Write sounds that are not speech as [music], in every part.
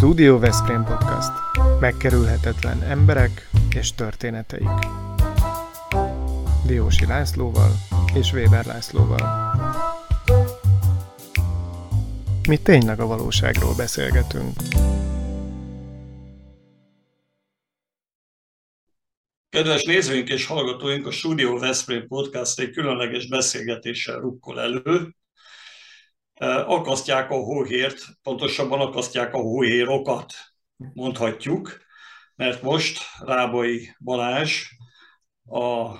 Studio Veszprém Podcast. Megkerülhetetlen emberek és történeteik. Diósi Lászlóval és Weber Lászlóval. Mi tényleg a valóságról beszélgetünk. Kedves nézőink és hallgatóink, a Studio Veszprém Podcast egy különleges beszélgetéssel rukkol elő, akasztják a hóhért, pontosabban akasztják a hóhérokat, mondhatjuk, mert most Rábai Balázs, a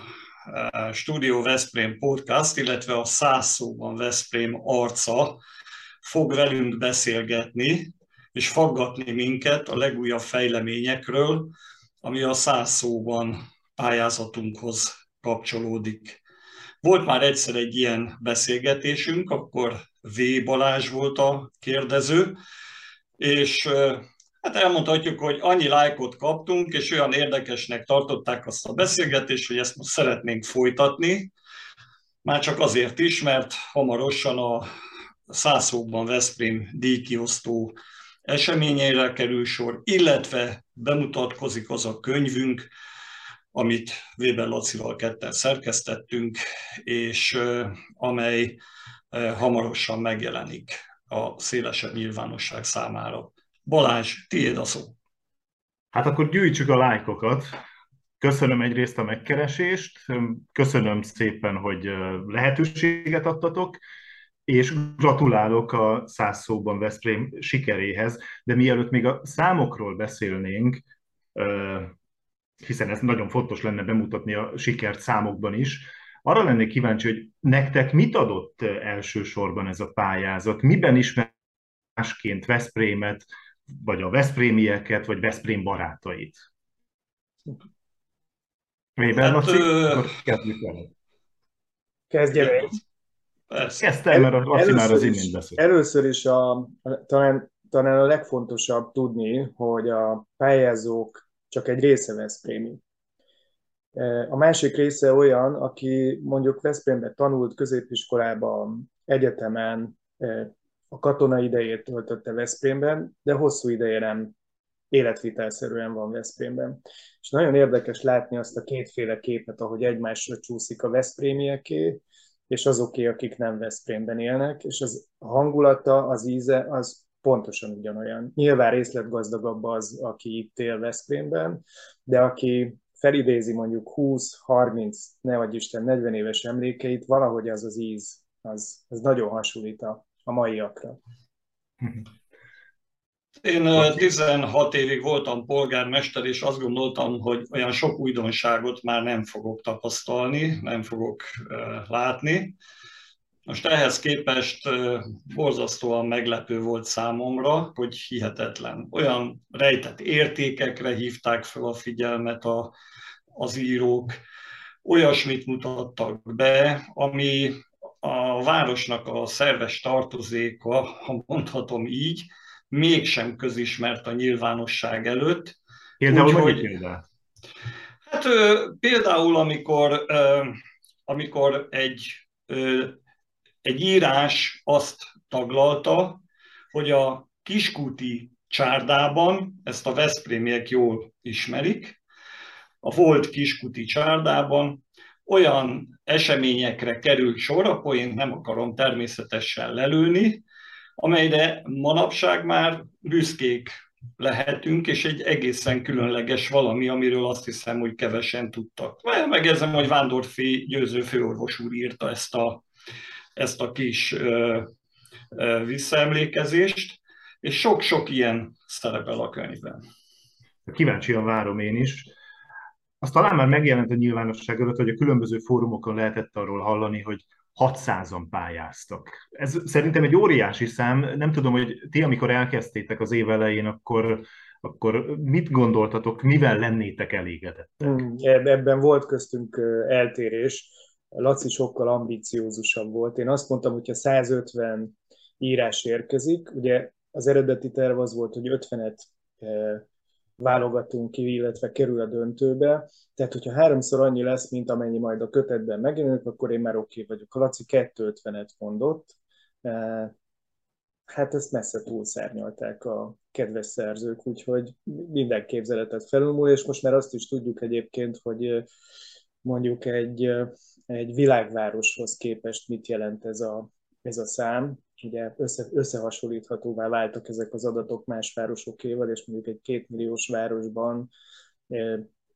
Studio Veszprém Podcast, illetve a Száz szóban Veszprém arca fog velünk beszélgetni, és faggatni minket a legújabb fejleményekről, ami a száz szóban pályázatunkhoz kapcsolódik. Volt már egyszer egy ilyen beszélgetésünk, akkor V. Balázs volt a kérdező, és hát elmondhatjuk, hogy annyi lájkot kaptunk, és olyan érdekesnek tartották azt a beszélgetést, hogy ezt most szeretnénk folytatni, már csak azért is, mert hamarosan a Szászókban Veszprém díjkiosztó eseményeire kerül sor, illetve bemutatkozik az a könyvünk, amit Weber Lacival ketten szerkesztettünk, és amely hamarosan megjelenik a szélesebb nyilvánosság számára. Balázs, tiéd a szó. Hát akkor gyűjtsük a lájkokat. Köszönöm egyrészt a megkeresést, köszönöm szépen, hogy lehetőséget adtatok, és gratulálok a száz szóban Veszprém sikeréhez, de mielőtt még a számokról beszélnénk, hiszen ez nagyon fontos lenne bemutatni a sikert számokban is, arra lennék kíváncsi, hogy nektek mit adott elsősorban ez a pályázat? Miben ismer másként Veszprémet, vagy a Veszprémieket, vagy Veszprém barátait? Weber, hát, ö... kezdjük el. Kezdtem, mert a Laci már az imént beszélt. Először is a, a, talán, talán a legfontosabb tudni, hogy a pályázók csak egy része Veszprémi. E, a másik része olyan, aki mondjuk Veszprémben tanult, középiskolában, egyetemen, e, a katona idejét töltötte Veszprémben, de hosszú ideje nem életvitelszerűen van Veszprémben. És nagyon érdekes látni azt a kétféle képet, ahogy egymásra csúszik a Veszprémieké, és azoké, akik nem Veszprémben élnek, és az hangulata, az íze, az pontosan ugyanolyan. Nyilván részletgazdagabb az, aki itt él Veszprémben, de aki felidézi mondjuk 20, 30, ne vagy Isten, 40 éves emlékeit, valahogy az az íz, az, az nagyon hasonlít a, a maiakra. Én 16 évig voltam polgármester, és azt gondoltam, hogy olyan sok újdonságot már nem fogok tapasztalni, nem fogok látni. Most ehhez képest borzasztóan meglepő volt számomra, hogy hihetetlen. Olyan rejtett értékekre hívták fel a figyelmet a, az írók, olyasmit mutattak be, ami a városnak a szerves tartozéka, ha mondhatom így, mégsem közismert a nyilvánosság előtt. Például hogy példát? Hát például, amikor, amikor egy egy írás azt taglalta, hogy a Kiskuti csárdában, ezt a Veszprémiek jól ismerik, a volt Kiskuti csárdában olyan eseményekre került sor, a poént nem akarom természetesen lelőni, amelyre manapság már büszkék lehetünk, és egy egészen különleges valami, amiről azt hiszem, hogy kevesen tudtak. Megérzem, hogy Vándorfi győző főorvos úr írta ezt a ezt a kis visszaemlékezést, és sok-sok ilyen szerepel a könyvben. Kíváncsian várom én is. Azt talán már megjelent a nyilvánosság előtt, hogy a különböző fórumokon lehetett arról hallani, hogy 600-an pályáztak. Ez szerintem egy óriási szám. Nem tudom, hogy ti, amikor elkezdtétek az év elején, akkor, akkor mit gondoltatok, mivel lennétek elégedettek? Hmm, ebben volt köztünk eltérés. Laci sokkal ambiciózusabb volt. Én azt mondtam, hogyha 150 írás érkezik, ugye az eredeti terv az volt, hogy 50-et e, válogatunk ki, illetve kerül a döntőbe. Tehát, hogyha háromszor annyi lesz, mint amennyi majd a kötetben megjelenik, akkor én már oké okay vagyok. A Laci 250-et mondott. E, hát ezt messze túlszárnyalták a kedves szerzők, úgyhogy minden képzeletet felülmúl, és most már azt is tudjuk egyébként, hogy mondjuk egy, egy világvároshoz képest mit jelent ez a, ez a szám. Ugye össze, összehasonlíthatóvá váltak ezek az adatok más városokéval, és mondjuk egy kétmilliós városban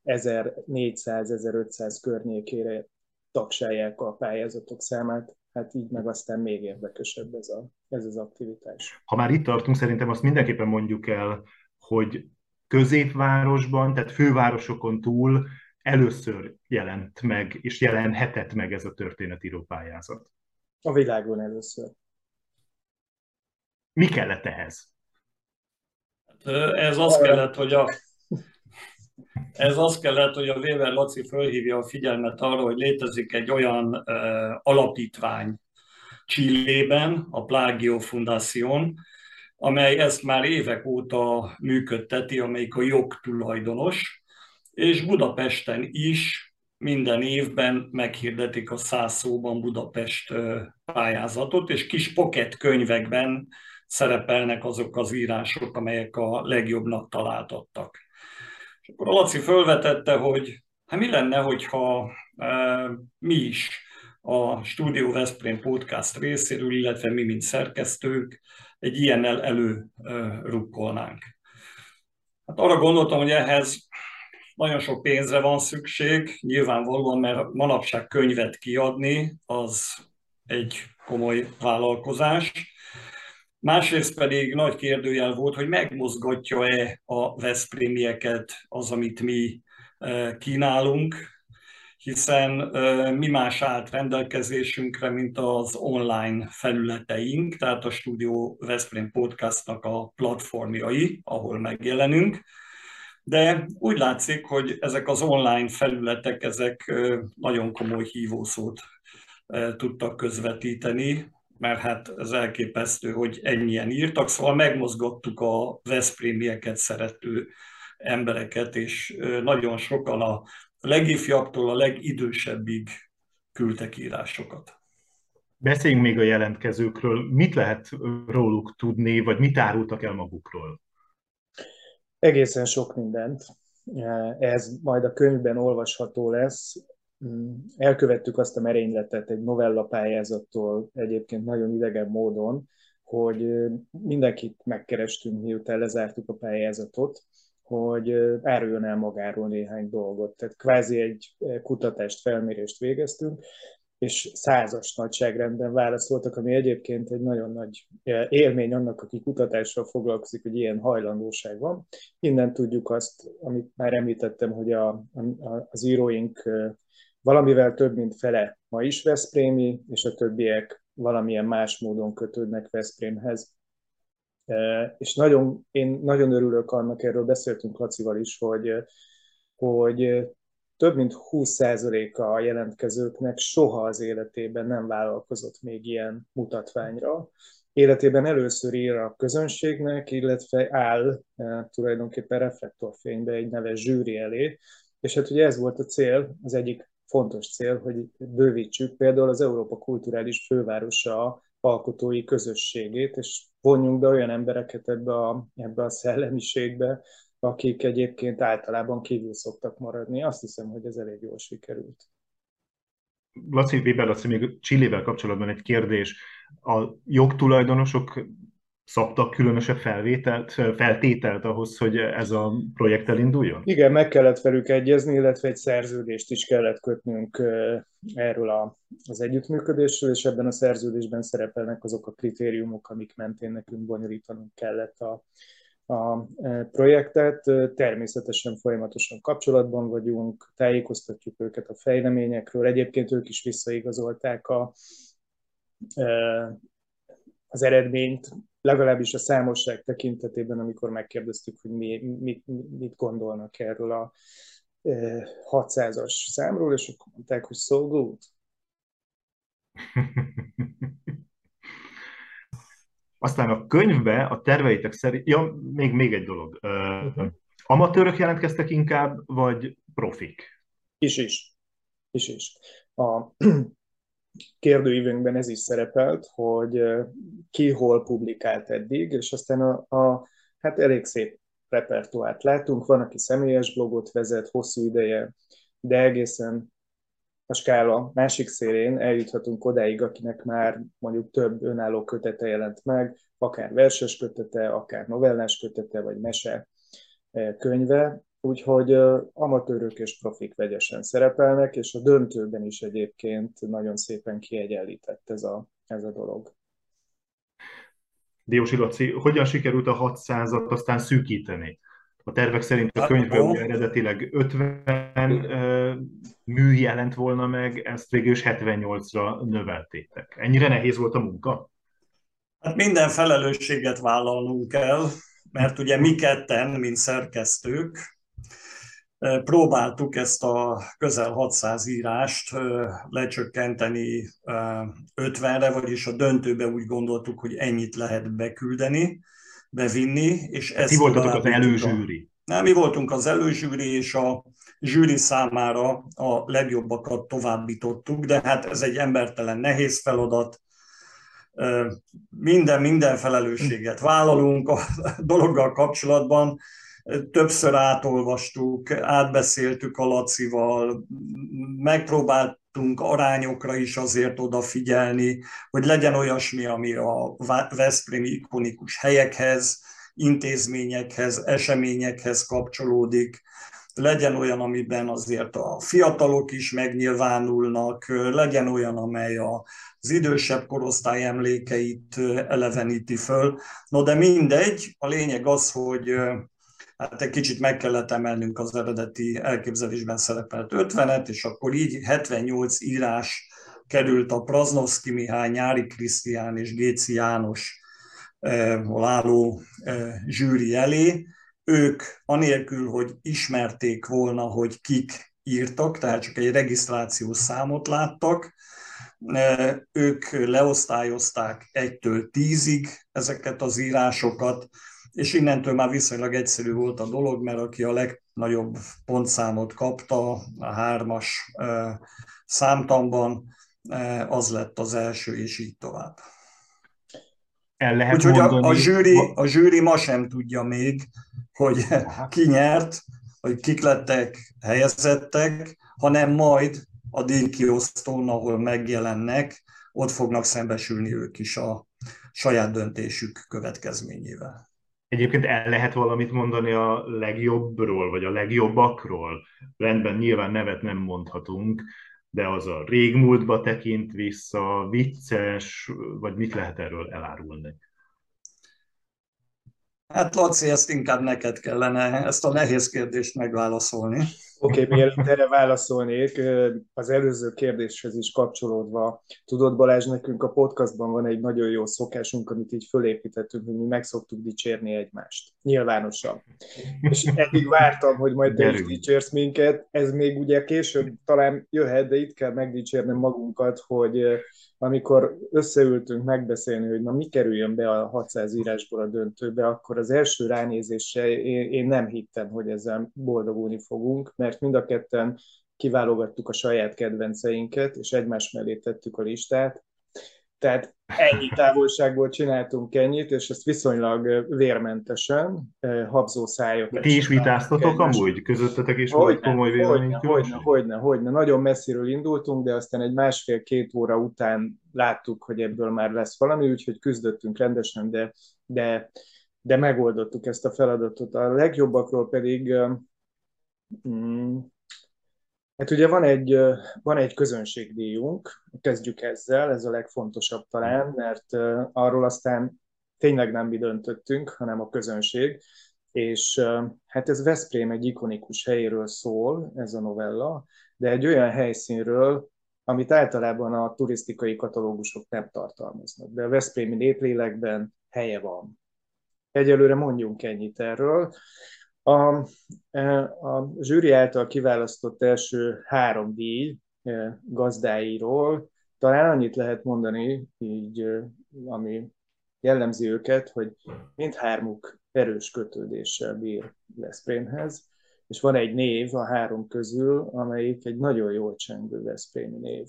1400-1500 környékére tagsálják a pályázatok számát, hát így meg aztán még érdekesebb ez, a, ez az aktivitás. Ha már itt tartunk, szerintem azt mindenképpen mondjuk el, hogy középvárosban, tehát fővárosokon túl először jelent meg, és jelenhetett meg ez a történetíró pályázat. A világon először. Mi kellett ehhez? Ez az kellett, hogy a ez az kellett, hogy a Weber Laci fölhívja a figyelmet arra, hogy létezik egy olyan uh, alapítvány Csillében, a Plagio Fundación, amely ezt már évek óta működteti, amelyik a jogtulajdonos, és Budapesten is minden évben meghirdetik a száz szóban Budapest pályázatot, és kis pocket könyvekben szerepelnek azok az írások, amelyek a legjobbnak találtattak. És akkor Laci felvetette, hogy hát mi lenne, hogyha e, mi is a Studio Veszprém podcast részéről, illetve mi, mint szerkesztők, egy ilyennel előrukkolnánk. Hát arra gondoltam, hogy ehhez nagyon sok pénzre van szükség, nyilvánvalóan, mert manapság könyvet kiadni, az egy komoly vállalkozás. Másrészt pedig nagy kérdőjel volt, hogy megmozgatja-e a Veszprémieket az, amit mi e, kínálunk, hiszen e, mi más állt rendelkezésünkre, mint az online felületeink, tehát a Studio Veszprém Podcastnak a platformjai, ahol megjelenünk. De úgy látszik, hogy ezek az online felületek, ezek nagyon komoly hívószót tudtak közvetíteni mert hát ez elképesztő, hogy ennyien írtak, szóval megmozgattuk a Veszprémieket szerető embereket, és nagyon sokan a legifjabbtól a legidősebbig küldtek írásokat. Beszéljünk még a jelentkezőkről. Mit lehet róluk tudni, vagy mit árultak el magukról? Egészen sok mindent. Ez majd a könyvben olvasható lesz. Mm, elkövettük azt a merényletet egy novella pályázattól egyébként nagyon idegen módon, hogy mindenkit megkerestünk, miután lezártuk a pályázatot, hogy áruljon el magáról néhány dolgot. Tehát kvázi egy kutatást, felmérést végeztünk, és százas nagyságrendben válaszoltak, ami egyébként egy nagyon nagy élmény annak, aki kutatással foglalkozik, hogy ilyen hajlandóság van. Innen tudjuk azt, amit már említettem, hogy a, a, az íróink valamivel több, mint fele ma is Veszprémi, és a többiek valamilyen más módon kötődnek Veszprémhez. E, és nagyon, én nagyon örülök annak, erről beszéltünk Lacival is, hogy, hogy több mint 20%-a a jelentkezőknek soha az életében nem vállalkozott még ilyen mutatványra. Életében először ír a közönségnek, illetve áll e, tulajdonképpen reflektorfénybe egy neves zsűri elé, és hát ugye ez volt a cél, az egyik fontos cél, hogy bővítsük például az Európa kulturális fővárosa alkotói közösségét, és vonjunk be olyan embereket ebbe a, ebbe a szellemiségbe, akik egyébként általában kívül szoktak maradni. Azt hiszem, hogy ez elég jól sikerült. Laci Weber, Laci, még Csillével kapcsolatban egy kérdés. A jogtulajdonosok szabtak különösebb felvételt, feltételt ahhoz, hogy ez a projekt elinduljon? Igen, meg kellett velük egyezni, illetve egy szerződést is kellett kötnünk erről a, az együttműködésről, és ebben a szerződésben szerepelnek azok a kritériumok, amik mentén nekünk bonyolítanunk kellett a, a projektet. Természetesen folyamatosan kapcsolatban vagyunk, tájékoztatjuk őket a fejleményekről. Egyébként ők is visszaigazolták a, az eredményt, legalábbis a számosság tekintetében, amikor megkérdeztük, hogy mi, mit, mit gondolnak erről a 600-as számról, és akkor mondták, hogy so good. [laughs] Aztán a könyvbe a terveitek szerint, ja, még, még egy dolog. Uh, amatőrök jelentkeztek inkább, vagy profik? Is is. Is is. A, [clears throat] kérdőívünkben ez is szerepelt, hogy ki hol publikált eddig, és aztán a, a hát elég szép repertoárt látunk. Van, aki személyes blogot vezet hosszú ideje, de egészen a skála másik szélén eljuthatunk odáig, akinek már mondjuk több önálló kötete jelent meg, akár verses kötete, akár novellás kötete, vagy mese könyve, úgyhogy amatőrök és profik vegyesen szerepelnek, és a döntőben is egyébként nagyon szépen kiegyenlített ez a, ez a dolog. Diósi Laci, hogyan sikerült a 600-at aztán szűkíteni? A tervek szerint a könyvben eredetileg 50 mű jelent volna meg, ezt végül is 78-ra növeltétek. Ennyire nehéz volt a munka? Hát minden felelősséget vállalnunk kell, mert ugye mi ketten, mint szerkesztők, próbáltuk ezt a közel 600 írást lecsökkenteni 50-re, vagyis a döntőbe úgy gondoltuk, hogy ennyit lehet beküldeni, bevinni. És ezt Ti voltatok az előzsűri. Nem, mi voltunk az előzsűri, és a zsűri számára a legjobbakat továbbítottuk, de hát ez egy embertelen nehéz feladat, minden, minden felelősséget vállalunk a [laughs] dologgal kapcsolatban, többször átolvastuk, átbeszéltük a Lacival, megpróbáltunk arányokra is azért odafigyelni, hogy legyen olyasmi, ami a Veszprém ikonikus helyekhez, intézményekhez, eseményekhez kapcsolódik, legyen olyan, amiben azért a fiatalok is megnyilvánulnak, legyen olyan, amely az idősebb korosztály emlékeit eleveníti föl. No de mindegy, a lényeg az, hogy hát egy kicsit meg kellett emelnünk az eredeti elképzelésben szerepelt 50-et, és akkor így 78 írás került a Praznovszki Mihály, Nyári Krisztián és Géci János eh, álló eh, zsűri elé. Ők anélkül, hogy ismerték volna, hogy kik írtak, tehát csak egy regisztrációs számot láttak, eh, ők leosztályozták egytől tízig ezeket az írásokat, és innentől már viszonylag egyszerű volt a dolog, mert aki a legnagyobb pontszámot kapta a hármas számtamban, az lett az első, és így tovább. El lehet Úgyhogy mondani... a, a, zsűri, a zsűri ma sem tudja még, hogy [laughs] ki nyert, hogy kik lettek helyezettek, hanem majd a díjkiosztón, ahol megjelennek, ott fognak szembesülni ők is a saját döntésük következményével. Egyébként el lehet valamit mondani a legjobbról, vagy a legjobbakról. Rendben, nyilván nevet nem mondhatunk, de az a régmúltba tekint vissza, vicces, vagy mit lehet erről elárulni? Hát Laci, ezt inkább neked kellene ezt a nehéz kérdést megválaszolni. Oké, okay, mielőtt erre válaszolnék, az előző kérdéshez is kapcsolódva, tudod Balázs, nekünk a podcastban van egy nagyon jó szokásunk, amit így fölépítettünk, hogy mi meg szoktuk dicsérni egymást, nyilvánosan. És eddig vártam, hogy majd te is dicsérsz minket, ez még ugye később talán jöhet, de itt kell megdicsérnem magunkat, hogy amikor összeültünk megbeszélni, hogy na mi kerüljön be a 600 írásból a döntőbe, akkor az első ránézéssel én, én nem hittem, hogy ezzel boldogulni fogunk, mert mind a ketten kiválogattuk a saját kedvenceinket, és egymás mellé tettük a listát, tehát ennyi távolságból csináltunk ennyit, és ezt viszonylag vérmentesen, habzó szájok. Ti is vitáztatok amúgy? Közöttetek is volt komoly vélemény? Hogyne, hogyne, hogyne. Nagyon messziről indultunk, de aztán egy másfél-két óra után láttuk, hogy ebből már lesz valami, úgyhogy küzdöttünk rendesen, de, de, de megoldottuk ezt a feladatot. A legjobbakról pedig mm, Hát ugye van egy, van egy közönségdíjunk, kezdjük ezzel, ez a legfontosabb talán, mert arról aztán tényleg nem mi döntöttünk, hanem a közönség, és hát ez Veszprém egy ikonikus helyéről szól, ez a novella, de egy olyan helyszínről, amit általában a turisztikai katalógusok nem tartalmaznak, de a Veszprémi néplélekben helye van. Egyelőre mondjunk ennyit erről. A, e, a zsűri által kiválasztott első három díj e, gazdáiról talán annyit lehet mondani, így, e, ami jellemzi őket, hogy mindhármuk erős kötődéssel bír Veszprémhez, és van egy név a három közül, amelyik egy nagyon jól csengő Veszprémi név.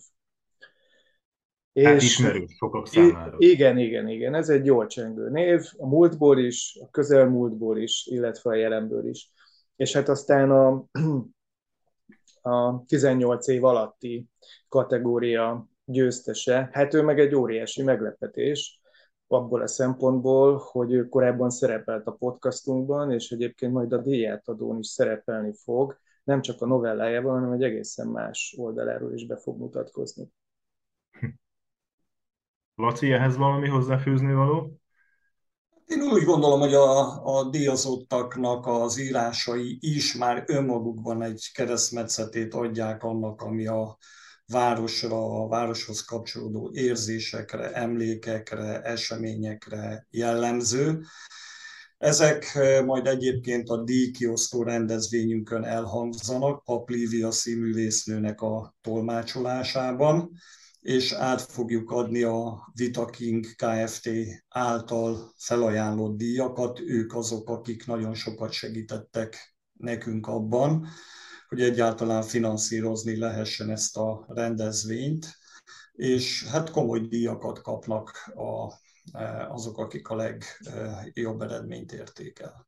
Hát és ismerős sokak számára. Igen, igen, igen. Ez egy jól csengő név, a múltból is, a közelmúltból is, illetve a jelenből is. És hát aztán a, [clears throat] a 18 év alatti kategória győztese, hát ő meg egy óriási meglepetés, abból a szempontból, hogy ő korábban szerepelt a podcastunkban, és egyébként majd a díjátadón is szerepelni fog, nem csak a novellájában, hanem egy egészen más oldaláról is be fog mutatkozni. Laci, ehhez valami hozzáfűzni való? Én úgy gondolom, hogy a, a díjazottaknak az írásai is már önmagukban egy keresztmetszetét adják annak, ami a városra, a városhoz kapcsolódó érzésekre, emlékekre, eseményekre jellemző. Ezek majd egyébként a díjkiosztó rendezvényünkön elhangzanak, Paplívia színművésznőnek a tolmácsolásában és át fogjuk adni a Vitaking Kft. által felajánlott díjakat. Ők azok, akik nagyon sokat segítettek nekünk abban, hogy egyáltalán finanszírozni lehessen ezt a rendezvényt, és hát komoly díjakat kapnak a, azok, akik a legjobb eredményt érték el.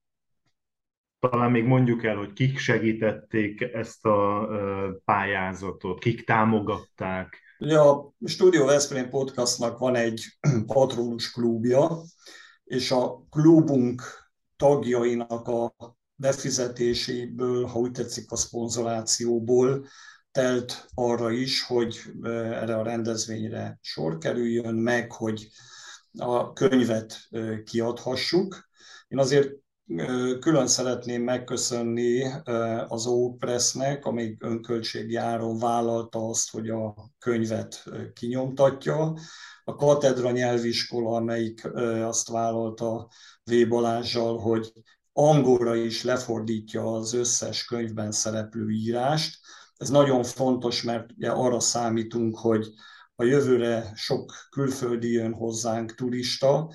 Talán még mondjuk el, hogy kik segítették ezt a pályázatot, kik támogatták, Ugye a Studio Veszprém podcastnak van egy [clears throat] patronus klubja, és a klubunk tagjainak a befizetéséből, ha úgy tetszik a szponzorációból, telt arra is, hogy erre a rendezvényre sor kerüljön, meg hogy a könyvet kiadhassuk. Én azért Külön szeretném megköszönni az Ópressnek, amíg önköltségi áron vállalta azt, hogy a könyvet kinyomtatja. A Katedra nyelviskola, amelyik azt vállalta V. Balázsjal, hogy angolra is lefordítja az összes könyvben szereplő írást. Ez nagyon fontos, mert ugye arra számítunk, hogy a jövőre sok külföldi jön hozzánk turista,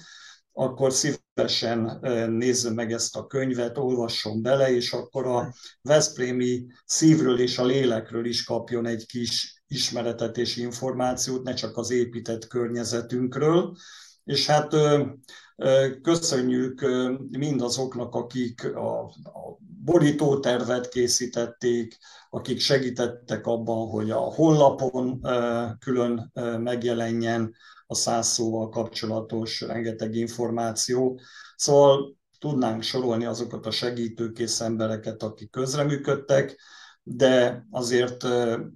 akkor szívesen nézzem meg ezt a könyvet, olvasson bele, és akkor a Veszprémi szívről és a lélekről is kapjon egy kis ismeretet és információt, ne csak az épített környezetünkről. És hát köszönjük mindazoknak, akik a, a borítótervet készítették, akik segítettek abban, hogy a honlapon külön megjelenjen a száz szóval kapcsolatos rengeteg információ. Szóval tudnánk sorolni azokat a segítőkész embereket, akik közreműködtek, de azért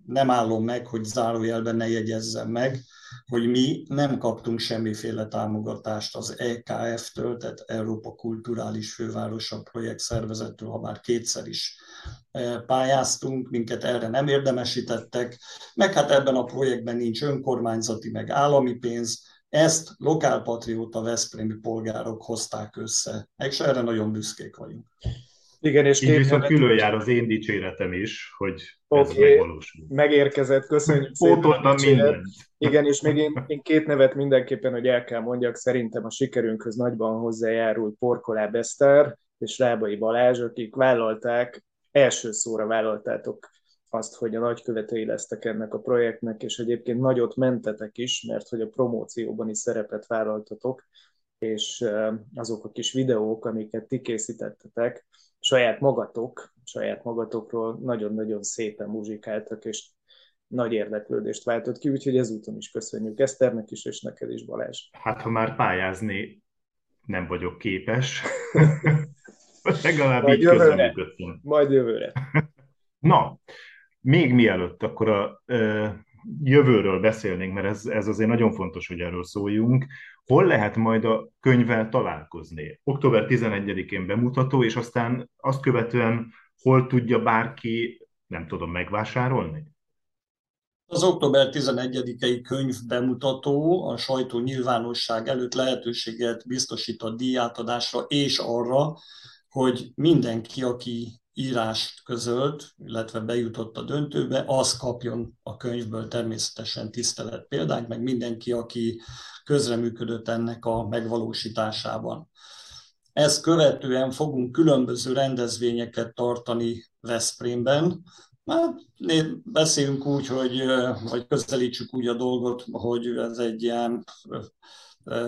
nem állom meg, hogy zárójelben ne jegyezzem meg, hogy mi nem kaptunk semmiféle támogatást az EKF-től, tehát Európa Kulturális Fővárosa Projekt Szervezettől, ha már kétszer is pályáztunk, minket erre nem érdemesítettek, meg hát ebben a projektben nincs önkormányzati, meg állami pénz, ezt lokálpatrióta Veszprémi polgárok hozták össze, és erre nagyon büszkék vagyunk. Igen, és Így viszont külön jár az én dicséretem is, hogy ez okay. megvalósul. Megérkezett, köszönjük szépen. mindent. Igen, és még én, én két nevet mindenképpen, hogy el kell mondjak, szerintem a sikerünkhöz nagyban hozzájárult Porkolá Eszter és Rábai Balázs, akik vállalták, első szóra vállaltátok azt, hogy a nagykövetei lesztek ennek a projektnek, és egyébként nagyot mentetek is, mert hogy a promócióban is szerepet vállaltatok, és azok a kis videók, amiket ti készítettetek, saját magatok, saját magatokról nagyon-nagyon szépen muzsikáltak, és nagy érdeklődést váltott ki, úgyhogy ezúton is köszönjük Eszternek is, és neked is Balázs. Hát, ha már pályázni nem vagyok képes, [laughs] legalább Majd így jövőre. Majd jövőre. [laughs] Na, még mielőtt akkor a ö, jövőről beszélnénk, mert ez, ez azért nagyon fontos, hogy erről szóljunk, hol lehet majd a könyvvel találkozni? Október 11-én bemutató, és aztán azt követően hol tudja bárki, nem tudom, megvásárolni? Az október 11-i könyv bemutató a sajtó nyilvánosság előtt lehetőséget biztosít a díjátadásra és arra, hogy mindenki, aki írást közölt, illetve bejutott a döntőbe, az kapjon a könyvből természetesen tisztelet példányt, meg mindenki, aki közreműködött ennek a megvalósításában. Ezt követően fogunk különböző rendezvényeket tartani Veszprémben, Hát, beszéljünk úgy, hogy, vagy közelítsük úgy a dolgot, hogy ez egy ilyen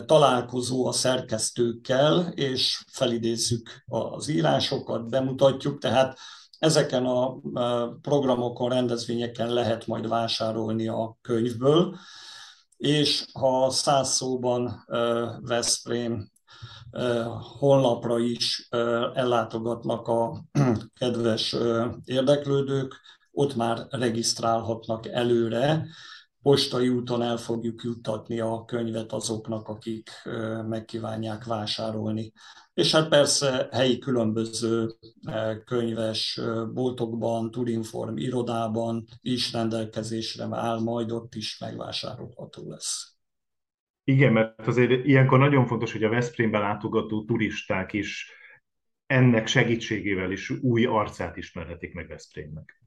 találkozó a szerkesztőkkel, és felidézzük az írásokat, bemutatjuk, tehát ezeken a programokon, rendezvényeken lehet majd vásárolni a könyvből, és ha száz szóban Veszprém honlapra is ellátogatnak a [clears throat] kedves érdeklődők, ott már regisztrálhatnak előre, postai úton el fogjuk juttatni a könyvet azoknak, akik megkívánják vásárolni. És hát persze helyi különböző könyves boltokban, Turinform irodában is rendelkezésre áll, majd ott is megvásárolható lesz. Igen, mert azért ilyenkor nagyon fontos, hogy a Veszprémben látogató turisták is ennek segítségével is új arcát ismerhetik meg Veszprémnek.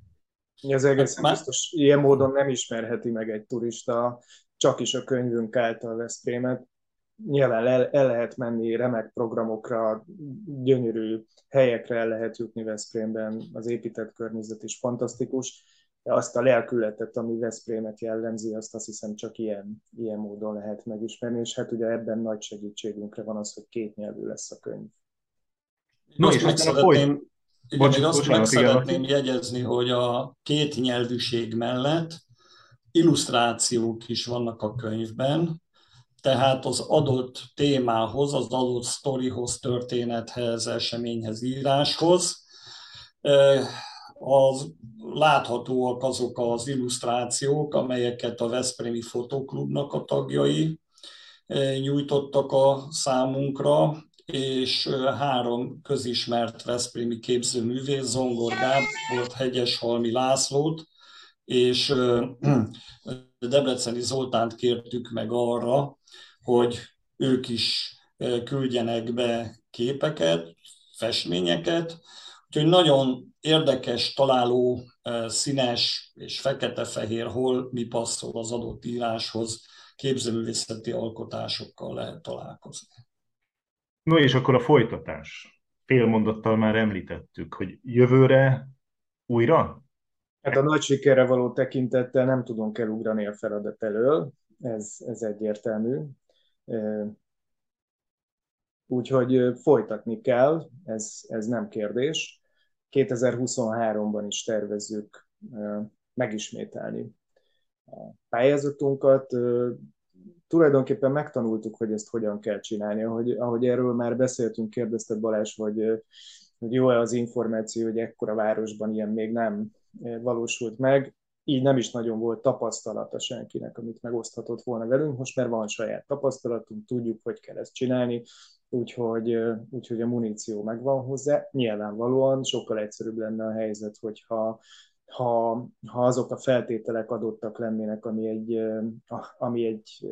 Ez egészen hát biztos. Ilyen módon nem ismerheti meg egy turista csak is a könyvünk által Veszprémet. Nyilván el, el lehet menni remek programokra, gyönyörű helyekre el lehet jutni Veszprémben, az épített környezet is fantasztikus, de azt a lelkületet, ami Veszprémet jellemzi, azt azt hiszem csak ilyen, ilyen módon lehet megismerni, és hát ugye ebben nagy segítségünkre van az, hogy két nyelvű lesz a könyv. No, és meg szeretném, igen, Bocs, azt bocsánat, meg szeretném igen. jegyezni, hogy a két nyelvűség mellett illusztrációk is vannak a könyvben, tehát az adott témához, az adott sztorihoz, történethez, eseményhez, íráshoz. Az láthatóak azok az illusztrációk, amelyeket a Veszprémi Fotoklubnak a tagjai nyújtottak a számunkra, és három közismert Veszprémi képzőművész, Zongor Gábor, Hegyeshalmi Lászlót, és Debreceni Zoltánt kértük meg arra, hogy ők is küldjenek be képeket, festményeket, úgyhogy nagyon érdekes, találó, színes és fekete-fehér, hol mi passzol az adott íráshoz, képzőművészeti alkotásokkal lehet találkozni. No és akkor a folytatás. Fél mondattal már említettük, hogy jövőre újra? Hát a nagy sikerre való tekintettel nem tudunk elugrani a feladat elől, ez, ez egyértelmű. Úgyhogy folytatni kell, ez, ez nem kérdés. 2023-ban is tervezzük megismételni a pályázatunkat tulajdonképpen megtanultuk, hogy ezt hogyan kell csinálni. Ahogy, ahogy erről már beszéltünk, kérdezted Balázs, hogy, hogy jó-e az információ, hogy ekkora városban ilyen még nem valósult meg. Így nem is nagyon volt tapasztalata senkinek, amit megoszthatott volna velünk. Most már van saját tapasztalatunk, tudjuk, hogy kell ezt csinálni, úgyhogy, úgyhogy a muníció megvan hozzá. Nyilvánvalóan sokkal egyszerűbb lenne a helyzet, hogyha ha, ha azok a feltételek adottak lennének, ami egy, ami egy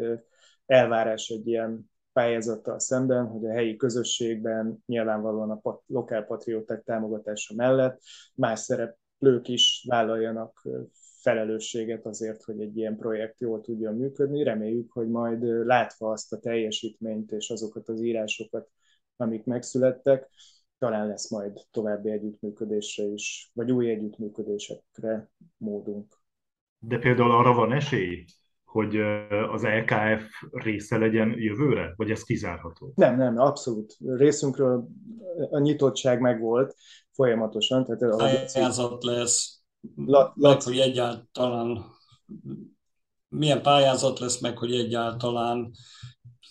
elvárás egy ilyen pályázattal szemben, hogy a helyi közösségben nyilvánvalóan a lokálpatrióták támogatása mellett más szereplők is vállaljanak felelősséget azért, hogy egy ilyen projekt jól tudjon működni. Reméljük, hogy majd látva azt a teljesítményt és azokat az írásokat, amik megszülettek, talán lesz majd további együttműködésre is, vagy új együttműködésekre módunk. De például arra van esély, hogy az LKF része legyen jövőre, vagy ez kizárható? Nem, nem, abszolút. Részünkről a nyitottság megvolt folyamatosan. Tehát pályázat lesz, meg, hogy egyáltalán milyen pályázat lesz meg, hogy egyáltalán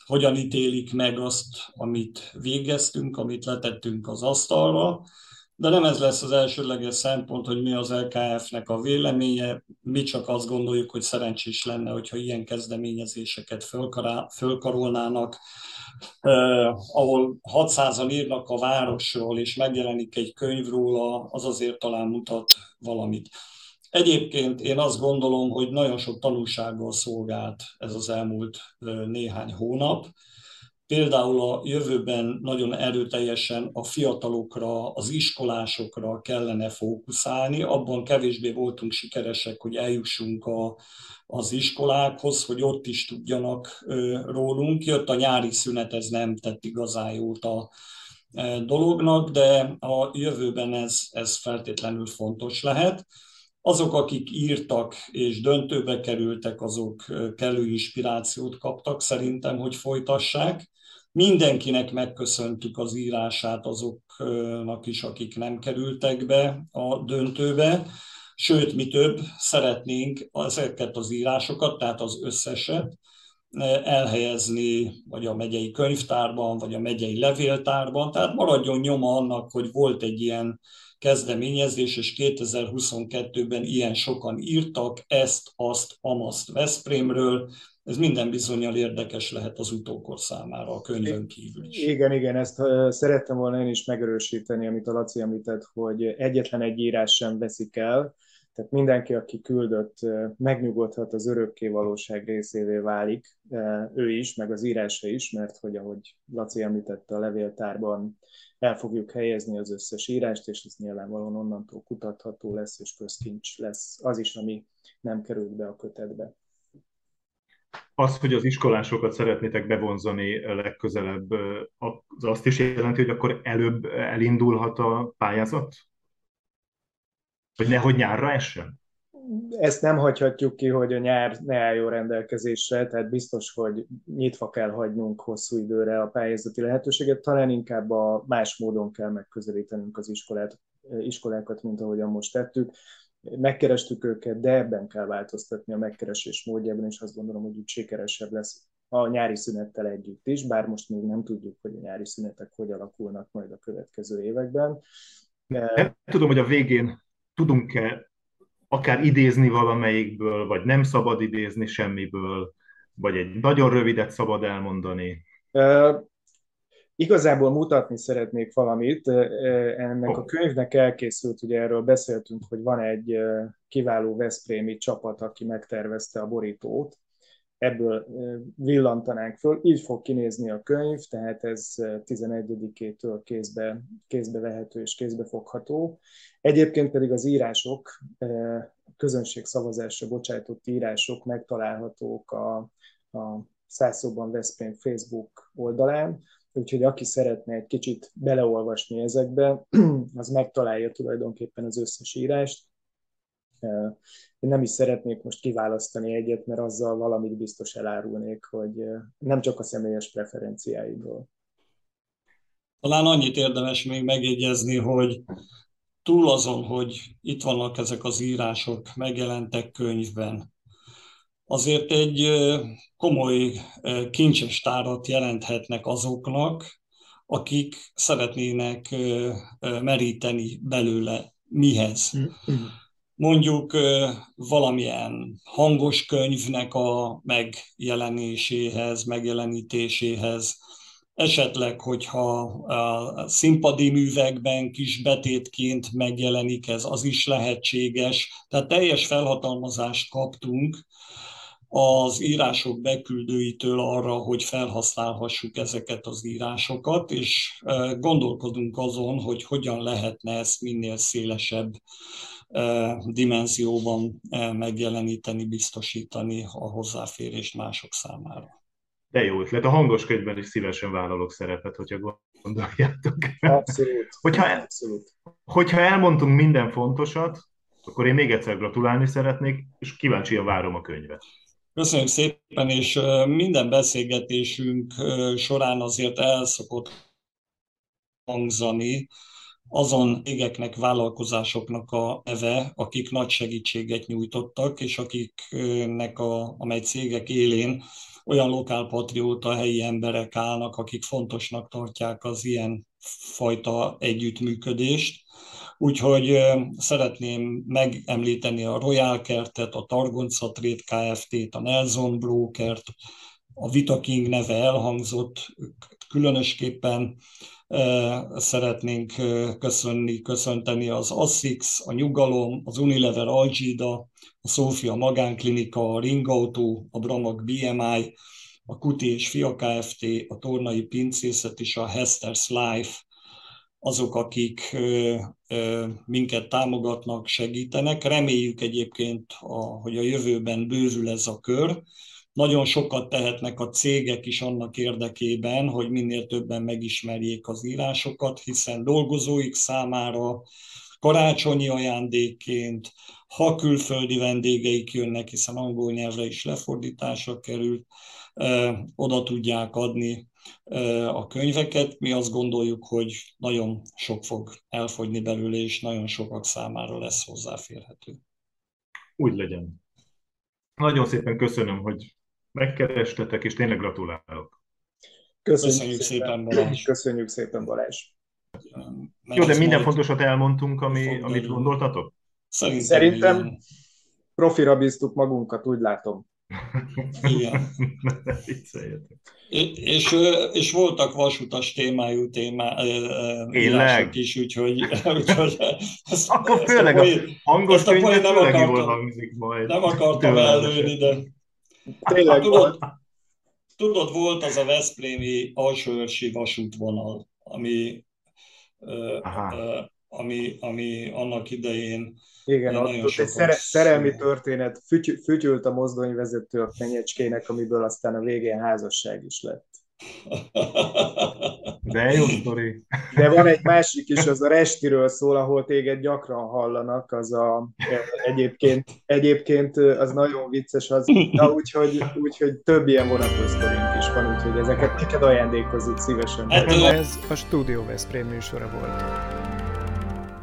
hogyan ítélik meg azt, amit végeztünk, amit letettünk az asztalra, de nem ez lesz az elsődleges szempont, hogy mi az LKF-nek a véleménye. Mi csak azt gondoljuk, hogy szerencsés lenne, hogyha ilyen kezdeményezéseket fölkarolnának, eh, ahol 600-an írnak a városról, és megjelenik egy könyv róla, az azért talán mutat valamit. Egyébként én azt gondolom, hogy nagyon sok tanulsággal szolgált ez az elmúlt néhány hónap. Például a jövőben nagyon erőteljesen a fiatalokra, az iskolásokra kellene fókuszálni. Abban kevésbé voltunk sikeresek, hogy eljussunk a, az iskolákhoz, hogy ott is tudjanak rólunk. Jött a nyári szünet, ez nem tett igazán jót a dolognak, de a jövőben ez, ez feltétlenül fontos lehet. azok, akik írtak és döntőbe kerültek, azok kellő inspirációt kaptak szerintem, hogy folytassák. Mindenkinek megköszöntük az írását azoknak is, akik nem kerültek be a döntőbe. Sőt, mi több, szeretnénk ezeket az írásokat, tehát az összeset elhelyezni, vagy a megyei könyvtárban, vagy a megyei levéltárban, tehát maradjon nyoma annak, hogy volt egy ilyen kezdeményezés, és 2022-ben ilyen sokan írtak ezt, azt, amaszt Veszprémről, ez minden bizonyal érdekes lehet az utókor számára a könyvön kívül is. Igen, igen, ezt szerettem volna én is megerősíteni, amit a Laci említett, hogy egyetlen egy írás sem veszik el, tehát mindenki, aki küldött, megnyugodhat az örökké valóság részévé válik, ő is, meg az írása is, mert hogy ahogy Laci említette, a levéltárban el fogjuk helyezni az összes írást, és ez nyilvánvalóan onnantól kutatható lesz, és közkincs lesz az is, ami nem került be a kötetbe. Az, hogy az iskolásokat szeretnétek bevonzani legközelebb, az azt is jelenti, hogy akkor előbb elindulhat a pályázat? Hogy nehogy nyárra essen? Ezt nem hagyhatjuk ki, hogy a nyár ne álljon rendelkezésre, tehát biztos, hogy nyitva kell hagynunk hosszú időre a pályázati lehetőséget, talán inkább a más módon kell megközelítenünk az iskolát, iskolákat, mint ahogyan most tettük. Megkerestük őket, de ebben kell változtatni a megkeresés módjában, és azt gondolom, hogy úgy sikeresebb lesz a nyári szünettel együtt is, bár most még nem tudjuk, hogy a nyári szünetek hogy alakulnak majd a következő években. Nem tudom, hogy a végén tudunk-e akár idézni valamelyikből, vagy nem szabad idézni semmiből, vagy egy nagyon rövidet szabad elmondani? Igazából mutatni szeretnék valamit. Ennek a könyvnek elkészült, ugye erről beszéltünk, hogy van egy kiváló Veszprémi csapat, aki megtervezte a borítót, ebből villantanánk föl. Így fog kinézni a könyv, tehát ez 11-től kézbe, kézbe vehető és kézbe fogható. Egyébként pedig az írások, közönség szavazásra bocsájtott írások megtalálhatók a, a Szászóban Veszprém Facebook oldalán, úgyhogy aki szeretne egy kicsit beleolvasni ezekbe, [clears throat] az megtalálja tulajdonképpen az összes írást, én nem is szeretnék most kiválasztani egyet, mert azzal valamit biztos elárulnék, hogy nem csak a személyes preferenciáimról. Talán annyit érdemes még megjegyezni, hogy túl azon, hogy itt vannak ezek az írások, megjelentek könyvben, azért egy komoly kincses tárat jelenthetnek azoknak, akik szeretnének meríteni belőle mihez. Mm-hmm mondjuk valamilyen hangos könyvnek a megjelenéséhez, megjelenítéséhez, esetleg, hogyha a színpadi művekben kis betétként megjelenik ez, az is lehetséges. Tehát teljes felhatalmazást kaptunk az írások beküldőitől arra, hogy felhasználhassuk ezeket az írásokat, és gondolkodunk azon, hogy hogyan lehetne ezt minél szélesebb dimenzióban megjeleníteni, biztosítani a hozzáférést mások számára. De jó ötlet. A hangos könyvben is szívesen vállalok szerepet, hogyha gondoljátok. Abszolút. hogyha, el, Abszolút. hogyha elmondtunk minden fontosat, akkor én még egyszer gratulálni szeretnék, és kíváncsian várom a könyvet. Köszönöm szépen, és minden beszélgetésünk során azért el hangzani, azon cégeknek, vállalkozásoknak a neve, akik nagy segítséget nyújtottak, és akiknek a, amely cégek élén olyan lokálpatrióta helyi emberek állnak, akik fontosnak tartják az ilyen fajta együttműködést. Úgyhogy szeretném megemlíteni a Royal Kertet, a Targonca Trade Kft-t, a Nelson Brokert, a Vita King neve elhangzott, különösképpen szeretnénk köszönni, köszönteni az ASICS, a Nyugalom, az Unilever Algida, a Szófia Magánklinika, a Ringauto, a Bramag BMI, a Kuti és Fia Kft., a Tornai Pincészet és a Hester's Life, azok, akik minket támogatnak, segítenek. Reméljük egyébként, hogy a jövőben bővül ez a kör, nagyon sokat tehetnek a cégek is annak érdekében, hogy minél többen megismerjék az írásokat, hiszen dolgozóik számára, karácsonyi ajándékként, ha külföldi vendégeik jönnek, hiszen angol nyelvre is lefordításra került, oda tudják adni a könyveket. Mi azt gondoljuk, hogy nagyon sok fog elfogyni belőle, és nagyon sokak számára lesz hozzáférhető. Úgy legyen. Nagyon szépen köszönöm, hogy megkerestetek, és tényleg gratulálok. Köszönjük, Köszönjük szépen, szépen Balázs. Köszönjük szépen Balázs. Jó, de minden fontosat elmondtunk, ami, amit gondoltatok? Szerintem, Szerintem profira bíztuk magunkat, úgy látom. Igen. [laughs] és, és voltak vasutas témájú témá, írások is, úgyhogy, [laughs] úgyhogy ezt, Akkor ezt főleg a, a hangos könyv nem akartam, jól hangzik majd. Nem akartam előni, de Tényleg. hát, tudod, tudod, volt az a Veszprémi alsóörsi vasútvonal, ami, ami, ami annak idején igen, ott, ott egy szere, szerelmi történet, füty, fütyült a mozdonyvezető a fenyecskének, amiből aztán a végén házasság is lett. [laughs] De jó sztori. De van egy másik is, az a Restiről szól, ahol téged gyakran hallanak, az a, egyébként, egyébként az nagyon vicces, az, na, úgyhogy, úgyhogy több ilyen vonatkoztorink is van, úgyhogy ezeket neked ajándékozik szívesen. Hát, ez a Studio Veszprém műsora volt.